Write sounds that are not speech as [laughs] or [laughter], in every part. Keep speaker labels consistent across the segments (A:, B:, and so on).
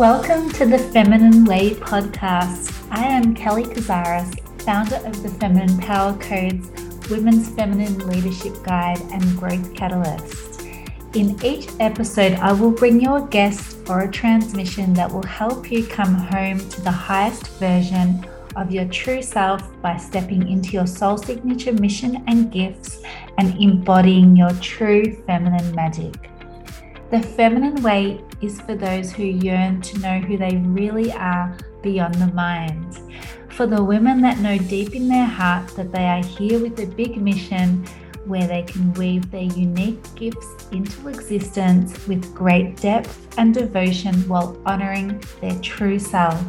A: Welcome to the Feminine Way podcast. I am Kelly Kozaris, founder of the Feminine Power Codes, Women's Feminine Leadership Guide, and Growth Catalyst. In each episode, I will bring you a guest or a transmission that will help you come home to the highest version of your true self by stepping into your soul signature mission and gifts and embodying your true feminine magic. The feminine way is for those who yearn to know who they really are beyond the mind. For the women that know deep in their heart that they are here with a big mission where they can weave their unique gifts into existence with great depth and devotion while honoring their true self.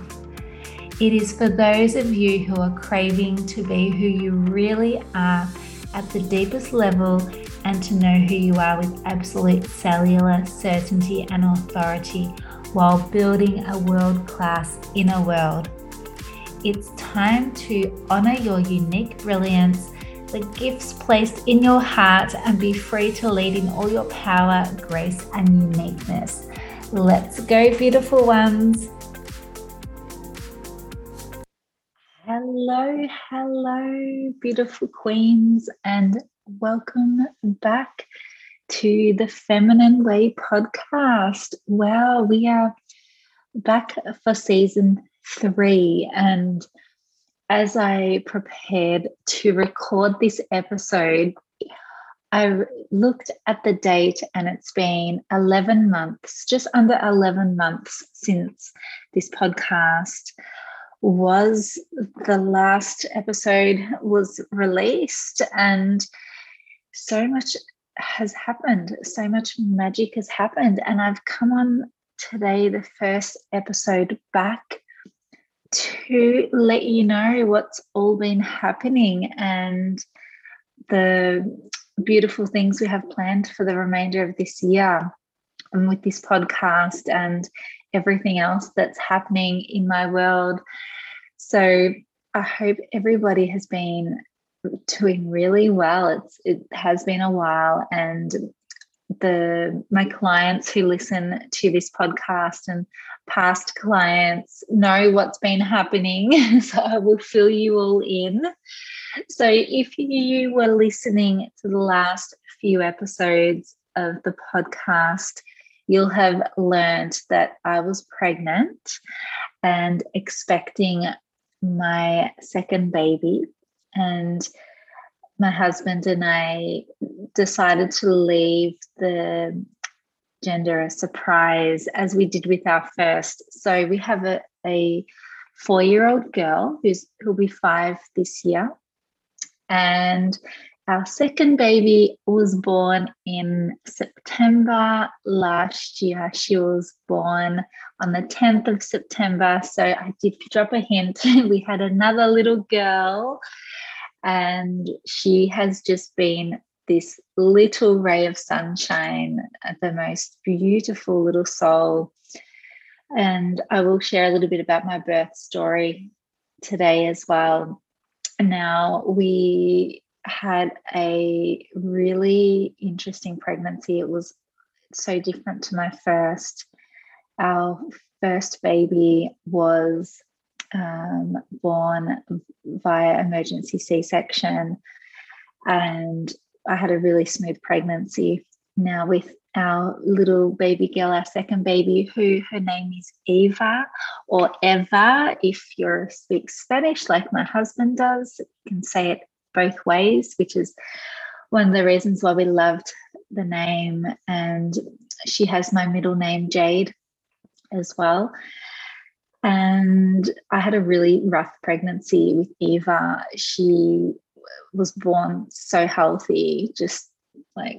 A: It is for those of you who are craving to be who you really are at the deepest level and to know who you are with absolute cellular certainty and authority while building a world class inner world. It's time to honor your unique brilliance, the gifts placed in your heart, and be free to lead in all your power, grace, and uniqueness. Let's go, beautiful ones. Hello, hello, beautiful queens, and welcome back to the Feminine Way podcast. Wow, we are back for season three. And as I prepared to record this episode, I looked at the date and it's been 11 months, just under 11 months since this podcast was the last episode was released and so much has happened, so much magic has happened. And I've come on today, the first episode back, to let you know what's all been happening and the beautiful things we have planned for the remainder of this year and with this podcast and everything else that's happening in my world. So I hope everybody has been doing really well. It's it has been a while, and the my clients who listen to this podcast and past clients know what's been happening. [laughs] so I will fill you all in. So if you were listening to the last few episodes of the podcast, you'll have learned that I was pregnant and expecting my second baby and my husband and I decided to leave the gender a surprise as we did with our first. So we have a, a four year old girl who's who'll be five this year. And our second baby was born in September last year. She was born on the 10th of September. So I did drop a hint. [laughs] we had another little girl and she has just been this little ray of sunshine, the most beautiful little soul. And I will share a little bit about my birth story today as well. Now, we had a really interesting pregnancy. It was so different to my first. Our first baby was um, born via emergency C section. And I had a really smooth pregnancy. Now, with our little baby girl, our second baby, who her name is Eva or Eva, if you speak Spanish like my husband does, you can say it both ways, which is one of the reasons why we loved the name. And she has my middle name, Jade, as well. And I had a really rough pregnancy with Eva. She was born so healthy, just like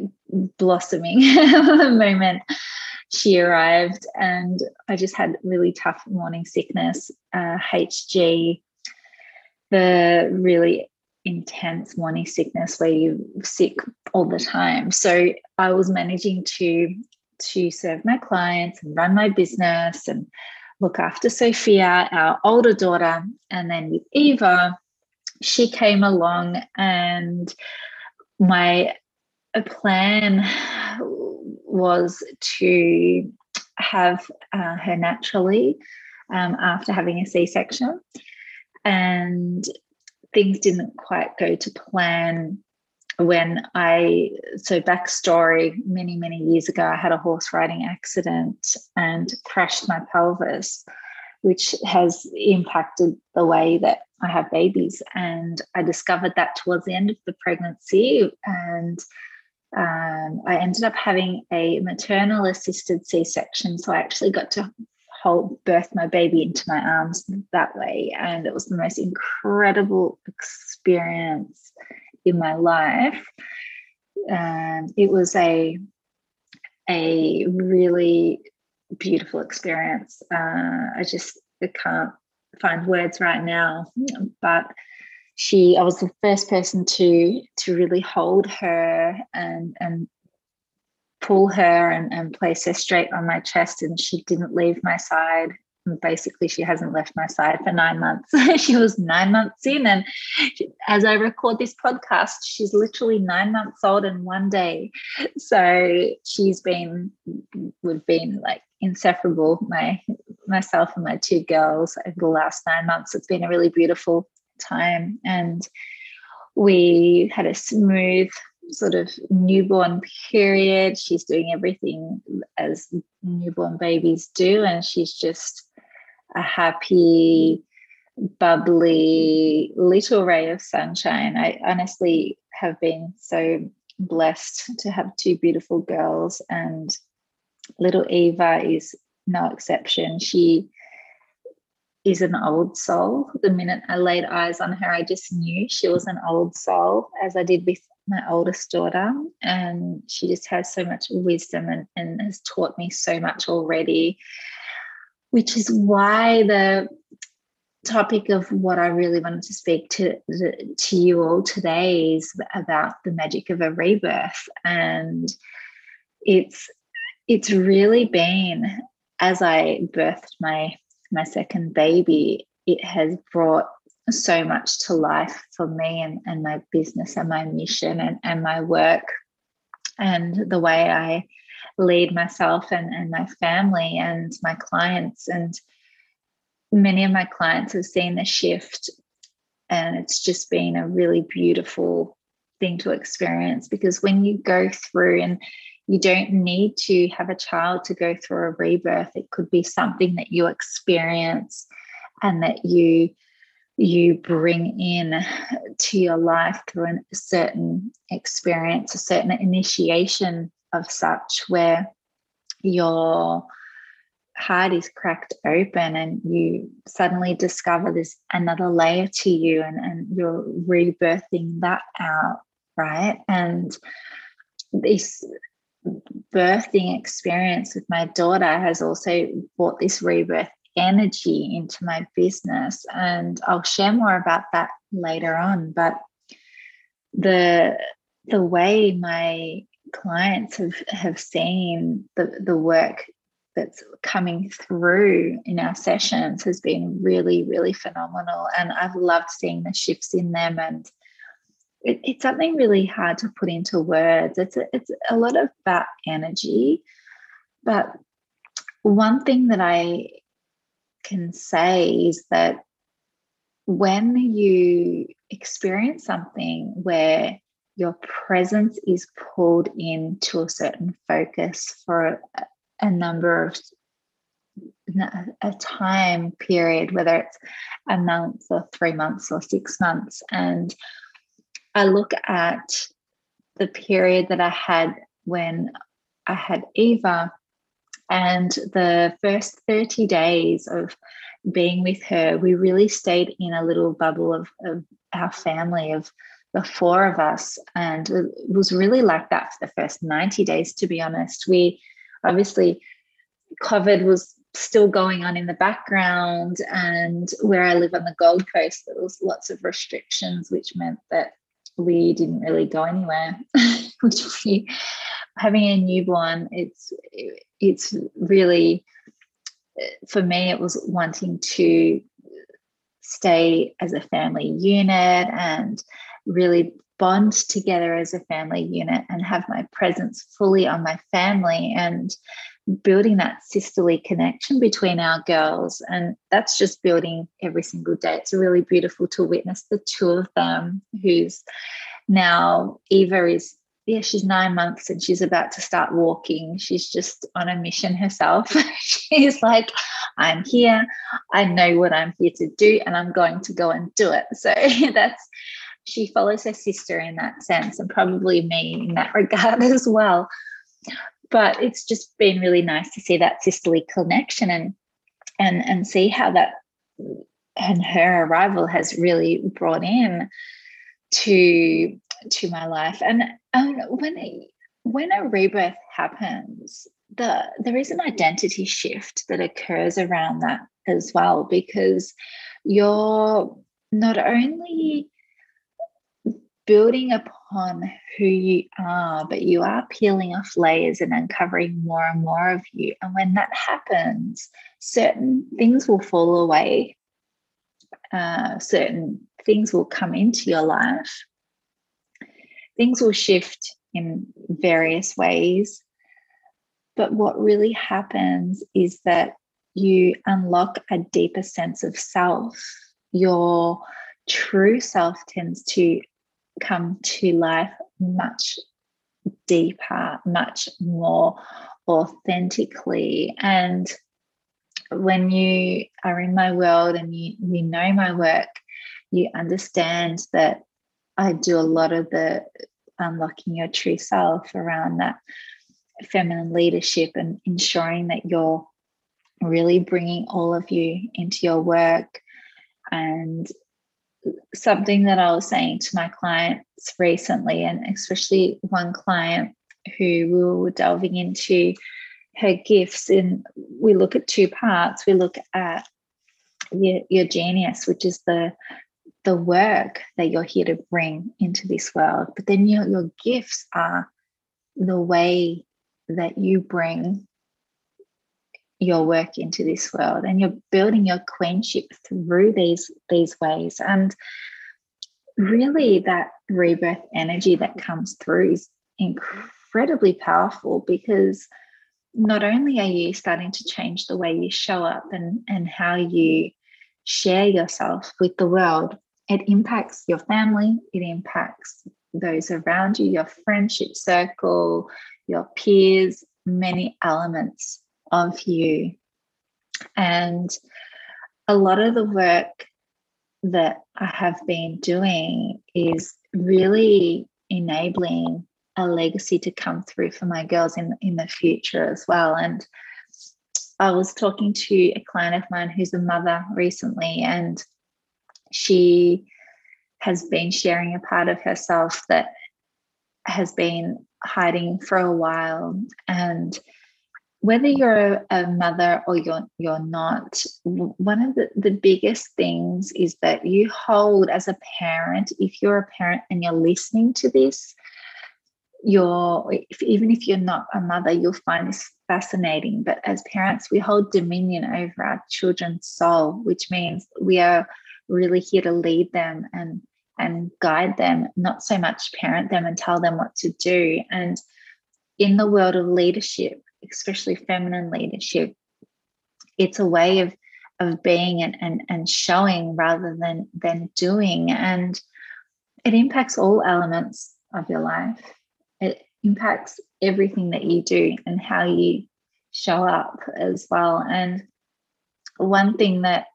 A: blossoming [laughs] the moment she arrived. And I just had really tough morning sickness, uh, HG, the really intense morning sickness where you're sick all the time. So I was managing to to serve my clients and run my business and look after Sophia, our older daughter. And then with Eva, she came along and my plan was to have uh, her naturally um, after having a C section. And things didn't quite go to plan when I, so backstory, many, many years ago, I had a horse riding accident and crushed my pelvis, which has impacted the way that I have babies. And I discovered that towards the end of the pregnancy. And um, I ended up having a maternal assisted C section. So I actually got to hold birth my baby into my arms that way. And it was the most incredible experience in my life. And it was a a really beautiful experience. Uh, I just I can't find words right now, but she I was the first person to to really hold her and and pull her and, and place her straight on my chest and she didn't leave my side basically she hasn't left my side for nine months. [laughs] She was nine months in and she, as i record this podcast she's literally nine months old in one day. So she's been we've been like inseparable my myself and my two girls over the last nine months. It's been a really beautiful time and we had a smooth sort of newborn period. She's doing everything as newborn babies do, and she's just a happy, bubbly little ray of sunshine. I honestly have been so blessed to have two beautiful girls, and little Eva is no exception. She is an old soul. The minute I laid eyes on her, I just knew she was an old soul, as I did with my oldest daughter, and she just has so much wisdom and, and has taught me so much already, which is why the topic of what I really wanted to speak to to you all today is about the magic of a rebirth, and it's it's really been as I birthed my my second baby, it has brought so much to life for me and, and my business and my mission and, and my work and the way I lead myself and, and my family and my clients. And many of my clients have seen the shift, and it's just been a really beautiful thing to experience because when you go through and you don't need to have a child to go through a rebirth, it could be something that you experience and that you you bring in to your life through a certain experience, a certain initiation of such, where your heart is cracked open and you suddenly discover this another layer to you and, and you're rebirthing that out, right? And this birthing experience with my daughter has also brought this rebirth energy into my business. And I'll share more about that later on. But the the way my clients have, have seen the, the work that's coming through in our sessions has been really, really phenomenal. And I've loved seeing the shifts in them. And it, it's something really hard to put into words. It's a, it's a lot of that energy. But one thing that I can say is that when you experience something where your presence is pulled into a certain focus for a, a number of a time period, whether it's a month or three months or six months. And I look at the period that I had when I had Eva, and the first 30 days of being with her, we really stayed in a little bubble of, of our family, of the four of us. And it was really like that for the first 90 days, to be honest. We obviously, COVID was still going on in the background. And where I live on the Gold Coast, there was lots of restrictions, which meant that we didn't really go anywhere, [laughs] which we having a newborn, it's it's really for me it was wanting to stay as a family unit and really bond together as a family unit and have my presence fully on my family and building that sisterly connection between our girls. And that's just building every single day. It's really beautiful to witness the two of them, who's now Eva is yeah, she's nine months and she's about to start walking. She's just on a mission herself. [laughs] she's like, I'm here. I know what I'm here to do, and I'm going to go and do it. So [laughs] that's she follows her sister in that sense, and probably me in that [laughs] regard as well. But it's just been really nice to see that sisterly connection and and and see how that and her arrival has really brought in to to my life. And when a, when a rebirth happens, the there is an identity shift that occurs around that as well, because you're not only building upon who you are, but you are peeling off layers and uncovering more and more of you. And when that happens, certain things will fall away, uh, certain things will come into your life things will shift in various ways. But what really happens is that you unlock a deeper sense of self. Your true self tends to come to life much deeper, much more authentically. And when you are in my world and you, you know my work, you understand that I do a lot of the unlocking your true self around that feminine leadership and ensuring that you're really bringing all of you into your work. And something that I was saying to my clients recently, and especially one client who we were delving into her gifts, and we look at two parts. We look at your, your genius, which is the the work that you're here to bring into this world. But then your, your gifts are the way that you bring your work into this world and you're building your queenship through these these ways. And really that rebirth energy that comes through is incredibly powerful because not only are you starting to change the way you show up and and how you share yourself with the world it impacts your family, it impacts those around you, your friendship circle, your peers, many elements Um, of you. And a lot of the work that I have been doing is really enabling a legacy to come through for my girls in, in the future as well. And I was talking to a client of mine who's a mother recently, and she has been sharing a part of herself that has been hiding for a while and whether you're a mother or you're you're not one of the, the biggest things is that you hold as a parent if you're a parent and you're listening to this you're if, even if you're not a mother you'll find this fascinating. But as parents we hold dominion over our children's soul which means we are really here to lead them and and guide them not so much parent them and tell them what to do. And in the world of leadership especially feminine leadership it's a way of of being and and, and showing rather than than doing. And it impacts all elements of your life. It impacts everything that you do and how you show up as well. And one thing that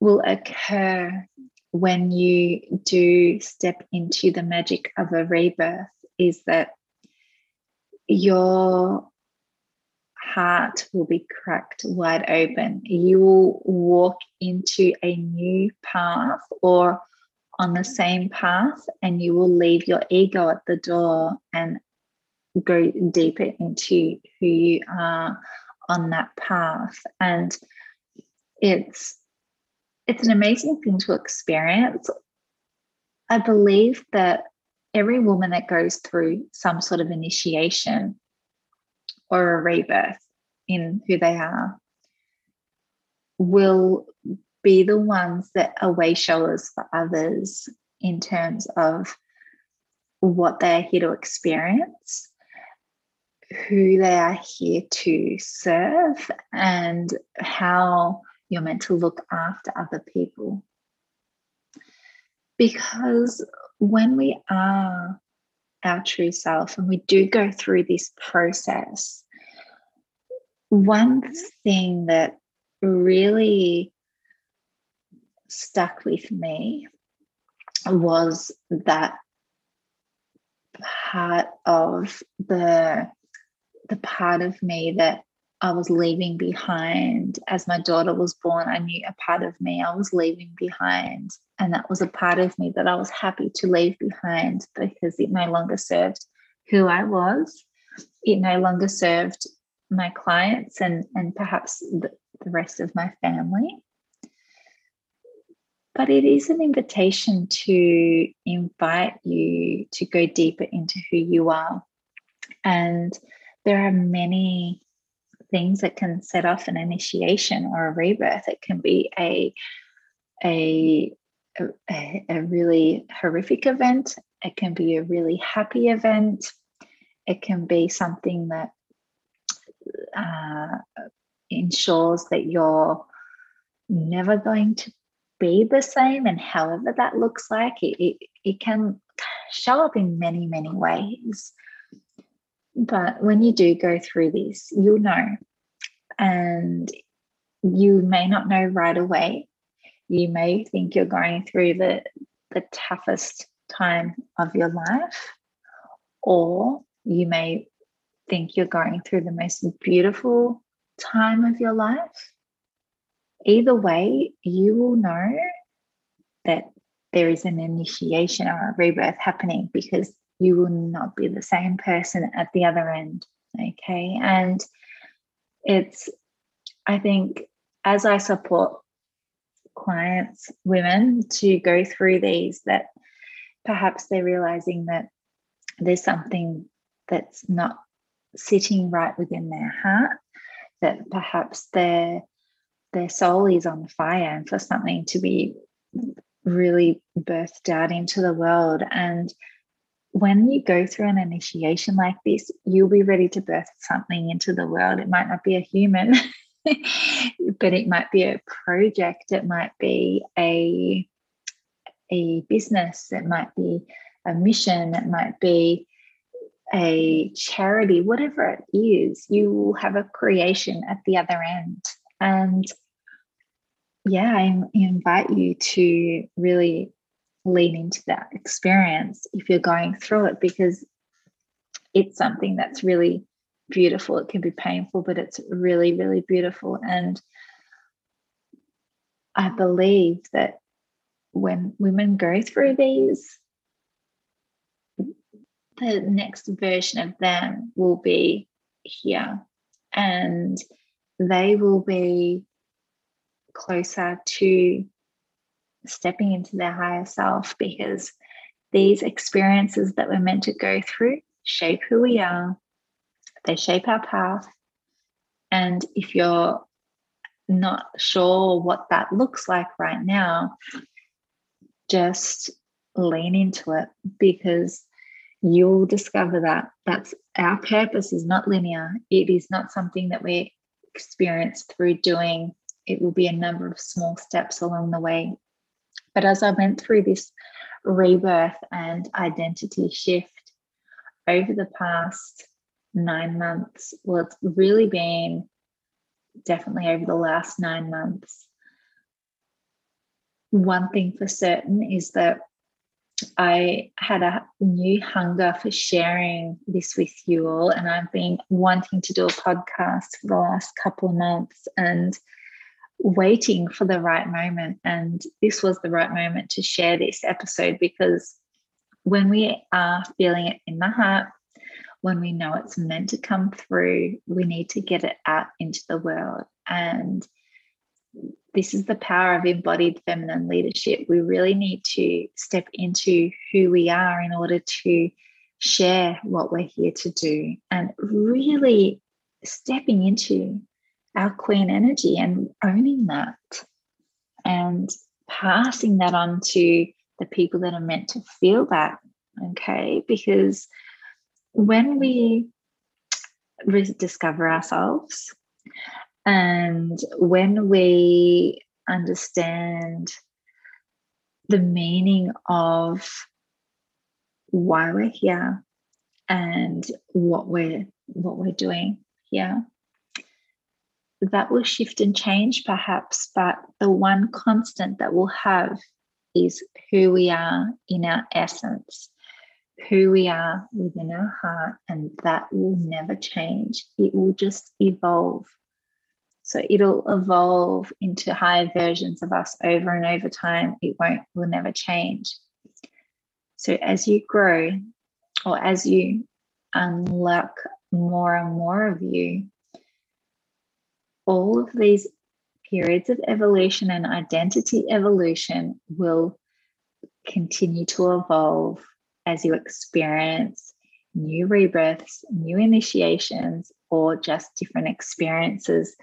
A: will occur when you do step into the magic of a rebirth is that your heart will be cracked wide open. You will walk into a new path or on the same path, and you will leave your ego at the door and go deeper into who you are on that path. And it's it's an amazing thing to experience. I believe that every woman that goes through some sort of initiation or a rebirth in who they are will be the ones that are way showers for others in terms of what they're here to experience, who they are here to serve and how you're meant to look after other people. Because when we are our true self and we do go through this process, one thing that really stuck with me was that part of the the part of me that I was leaving behind as my daughter was born. I knew a part of me I was leaving behind. And that was a part of me that I was happy to leave behind because it no longer served who I was. It no longer served my clients and, and perhaps the, the rest of my family. But it is an invitation to invite you to go deeper into who you are. And there are many things that can set off an initiation or a rebirth. It can be a, a, a, a really horrific event, it can be a really happy event, it can be something that uh, ensures that you're never going to be the same and however that looks like. It, it, it can show up in many many ways but when you do go through this you'll know. And you may not know right away. You may think you're going through the the toughest time of your life or you may think you're going through the most beautiful time of your life. Either way, you will know that there is an initiation or a rebirth happening because you will not be the same person at the other end. Okay. And it's, I think, as I support clients, women, to go through these, that perhaps they're realizing that there's something that's not sitting right within their heart, that perhaps they're their soul is on fire and for something to be really birthed out into the world. And when you go through an initiation like this, you'll be ready to birth something into the world. It might not be a human, [laughs] but it might be a project, it might be a, a business, it might be a mission, it might be a charity, whatever it is, you will have a creation at the other end. And yeah, I invite you to really lean into that experience if you're going through it because it's something that's really beautiful. It can be painful, but it's really, really beautiful. And I believe that when women go through these, the next version of them will be here and they will be closer to stepping into their higher self because these experiences that we're meant to go through shape who we are, they shape our path. And if you're not sure what that looks like right now, just lean into it because you'll discover that that's our purpose is not linear. It is not something that we experience through doing it will be a number of small steps along the way. But as I went through this rebirth and identity shift over the past nine months, well, it's really been definitely over the last nine months. One thing for certain is that I had a new hunger for sharing this with you all, and I've been wanting to do a podcast for the last couple of months. And waiting for the right moment. And this was the right moment to share this episode because when we are feeling it in the heart, when we know it's meant to come through, we need to get it out into the world. And this is the power of embodied feminine leadership. We really need to step into who we are in order to share what we're here to do and really stepping into our queen energy and owning that and passing that on to the people that are meant to feel that okay because when we rediscover ourselves. And when we understand the meaning of why we're here and what we're what we're doing here that will shift and change perhaps but the one constant that we'll have is who we are in our essence who we are within our heart and that will never change it will just evolve so it'll evolve into higher versions of us over and over time. It won't, will never change. So as you grow, or as you unlock more and more of you, all of these periods of evolution and identity evolution will continue to evolve as you experience new rebirths, new initiations, or just different experiences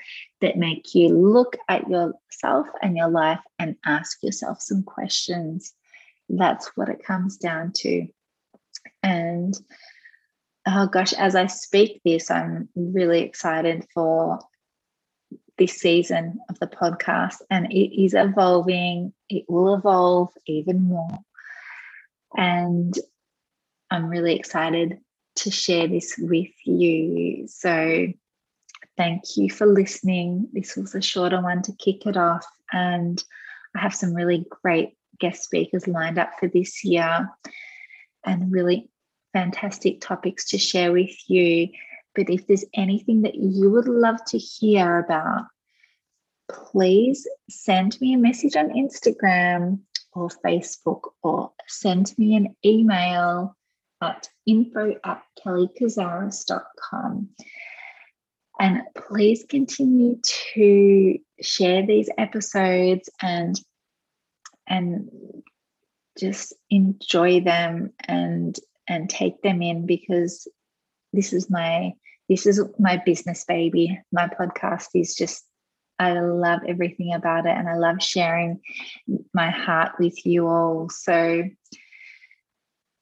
A: that make you look at yourself and your life and ask yourself some questions. That's what it comes down to. And oh gosh, as I speak this, I'm really excited for this season of the podcast, and it is evolving. It will evolve even more. And I'm really excited to share this with you. So, thank you for listening. This was a shorter one to kick it off, and I have some really great guest speakers lined up for this year and really fantastic topics to share with you. But if there's anything that you would love to hear about, please send me a message on Instagram or Facebook or send me an email at info at kellykozaris.com. And please continue to share these episodes and and just enjoy them and and take them in because this is my this is my business baby. My podcast is just I love everything about it and I love sharing my heart with you all. So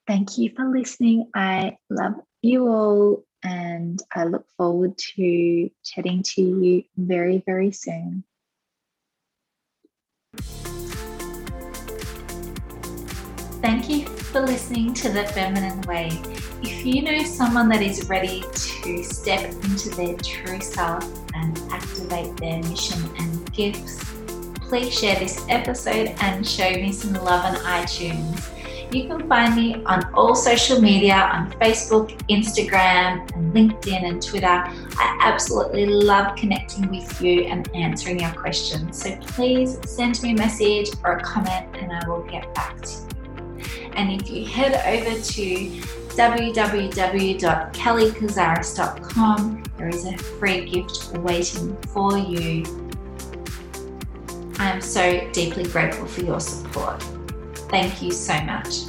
A: Thank you for listening. I love you all, and I look forward to chatting to you very, very soon. Thank you for listening to The Feminine Way. If you know someone that is ready to step into their true self and activate their mission and gifts, please share this episode and show me some love on iTunes. You can find me on all social media on Facebook, Instagram, and LinkedIn and Twitter. I absolutely love connecting with you and answering your questions. So please send me a message or a comment and I will get back to you. And if you head over to www.kellykozaris.com, there is a free gift waiting for you. I am so deeply grateful for your support. Thank you so much.